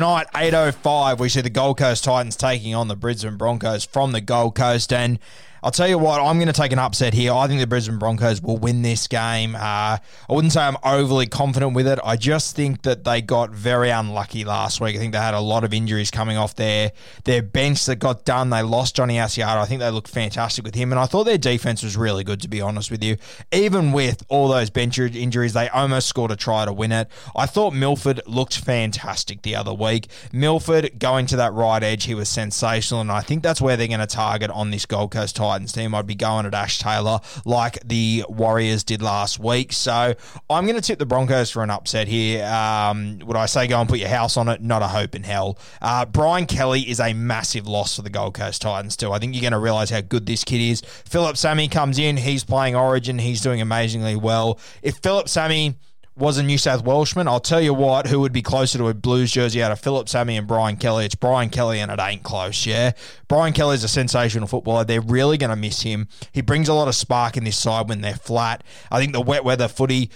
Tonight, 8.05, we see the Gold Coast Titans taking on the Brisbane Broncos from the Gold Coast. And I'll tell you what, I'm going to take an upset here. I think the Brisbane Broncos will win this game. Uh, I wouldn't say I'm overly confident with it. I just think that they got very unlucky last week. I think they had a lot of injuries coming off their, their bench that got done. They lost Johnny Asiata. I think they looked fantastic with him. And I thought their defense was really good, to be honest with you. Even with all those bench injuries, they almost scored a try to win it. I thought Milford looked fantastic the other week. Milford going to that right edge, he was sensational. And I think that's where they're going to target on this Gold Coast Titans team. I'd be going at Ash Taylor like the Warriors did last week. So I'm going to tip the Broncos for an upset here. Um, would I say go and put your house on it? Not a hope in hell. Uh, Brian Kelly is a massive loss for the Gold Coast Titans too. I think you're going to realise how good this kid is. Phillip Sami comes in. He's playing Origin. He's doing amazingly well. If Phillip Sami was a New South Welshman, I'll tell you what, who would be closer to a Blues jersey out of Phillip Sami and Brian Kelly? It's Brian Kelly, and it ain't close, yeah? Brian Kelly's a sensational footballer. They're really going to miss him. He brings a lot of spark in this side when they're flat. I think the wet weather footy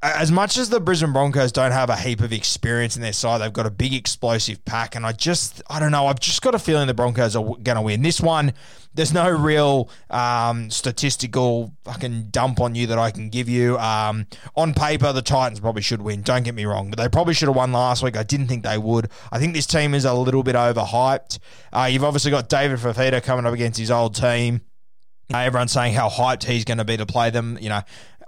as much as the Brisbane Broncos don't have a heap of experience in their side, they've got a big explosive pack, and I just, I don't know, I've just got a feeling the Broncos are going to win this one. There's no real um, statistical fucking dump on you that I can give you. Um, on paper, the Titans probably should win. Don't get me wrong, but they probably should have won last week. I didn't think they would. I think this team is a little bit overhyped. Uh, you've obviously got David Fifita coming up against his old team. Uh, everyone's saying how hyped he's going to be to play them. You know,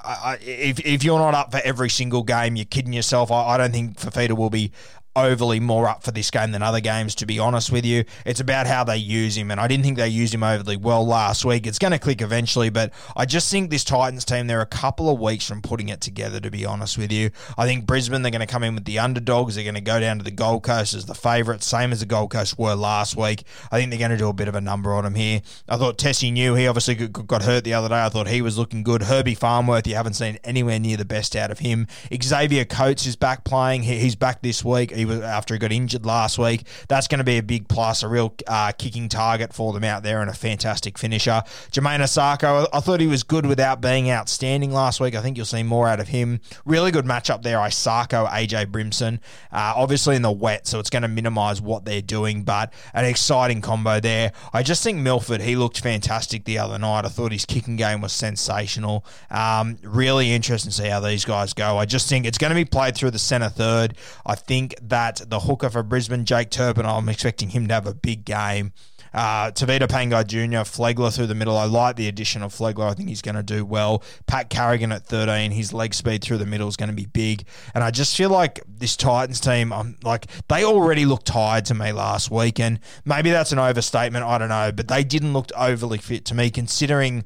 I, if if you're not up for every single game, you're kidding yourself. I, I don't think Fifita will be overly more up for this game than other games, to be honest with you. It's about how they use him, and I didn't think they used him overly well last week. It's going to click eventually, but I just think this Titans team, they're a couple of weeks from putting it together, to be honest with you. I think Brisbane, they're going to come in with the underdogs. They're going to go down to the Gold Coast as the favourites, same as the Gold Coast were last week. I think they're going to do a bit of a number on them here. I thought Tesi Niu he obviously got hurt the other day. I thought he was looking good. Herbie Farnworth, you haven't seen anywhere near the best out of him. Xavier Coates is back playing. He's back this week. He was after he got injured last week. That's going to be a big plus, a real uh, kicking target for them out there, and a fantastic finisher. Jamayne Isaako, I thought he was good without being outstanding last week. I think you'll see more out of him. Really good matchup there. Isaako, AJ Brimson, uh, obviously in the wet, so it's going to minimise what they're doing, but an exciting combo there. I just think Milford, he looked fantastic the other night. I thought his kicking game was sensational. Um, really interesting to see how these guys go. I just think it's going to be played through the centre third. I think that the hooker for Brisbane, Jake Turpin, I'm expecting him to have a big game. Uh, Tevita Pangai Jr., Flegler through the middle. I like the addition of Flegler. I think he's going to do well. Pat Carrigan at 13, his leg speed through the middle is going to be big. And I just feel like this Titans team, I'm like, they already looked tired to me last week. And maybe that's an overstatement. I don't know. But they didn't look overly fit to me, considering,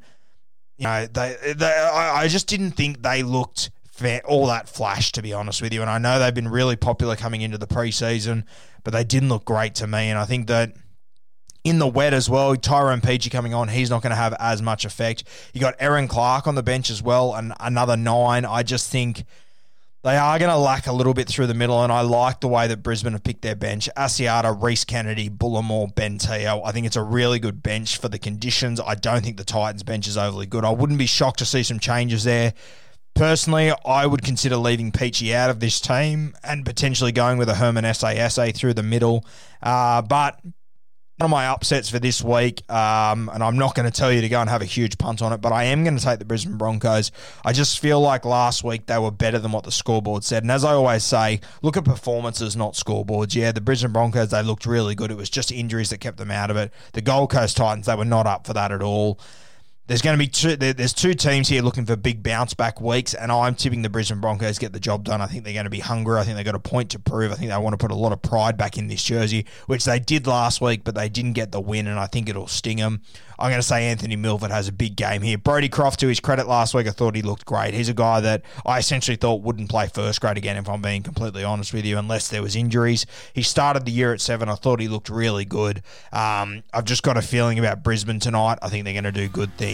you know, they, they I just didn't think they looked all that flash, to be honest with you. And I know they've been really popular coming into the preseason, but they didn't look great to me. And I think that in the wet as well. Tyrone Peachey coming on, he's not going to have as much effect. You got Erin Clark on the bench as well, and another nine. I just think they are going to lack a little bit through the middle, and I like the way that Brisbane have picked their bench. Asiata, Reese Kennedy, Bullemor, Ben Teo. I think it's a really good bench for the conditions. I don't think the Titans bench is overly good. I wouldn't be shocked to see some changes there. Personally, I would consider leaving Peachey out of this team and potentially going with a Herman SASA through the middle. Uh, but one of my upsets for this week, um, and I'm not going to tell you to go and have a huge punt on it, but I am going to take the Brisbane Broncos. I just feel like last week they were better than what the scoreboard said. And as I always say, look at performances, not scoreboards. Yeah, the Brisbane Broncos, they looked really good. It was just injuries that kept them out of it. The Gold Coast Titans, they were not up for that at all. There's going to be two. There's two teams here looking for big bounce back weeks, and I'm tipping the Brisbane Broncos get the job done. I think they're going to be hungry. I think they've got a point to prove. I think they want to put a lot of pride back in this jersey, which they did last week, but they didn't get the win, and I think it'll sting them. I'm going to say Anthony Milford has a big game here. Brodie Croft, to his credit, last week I thought he looked great. He's a guy that I essentially thought wouldn't play first grade again, if I'm being completely honest with you, unless there was injuries. He started the year at seven. I thought he looked really good. Um, I've just got a feeling about Brisbane tonight. I think they're going to do good things.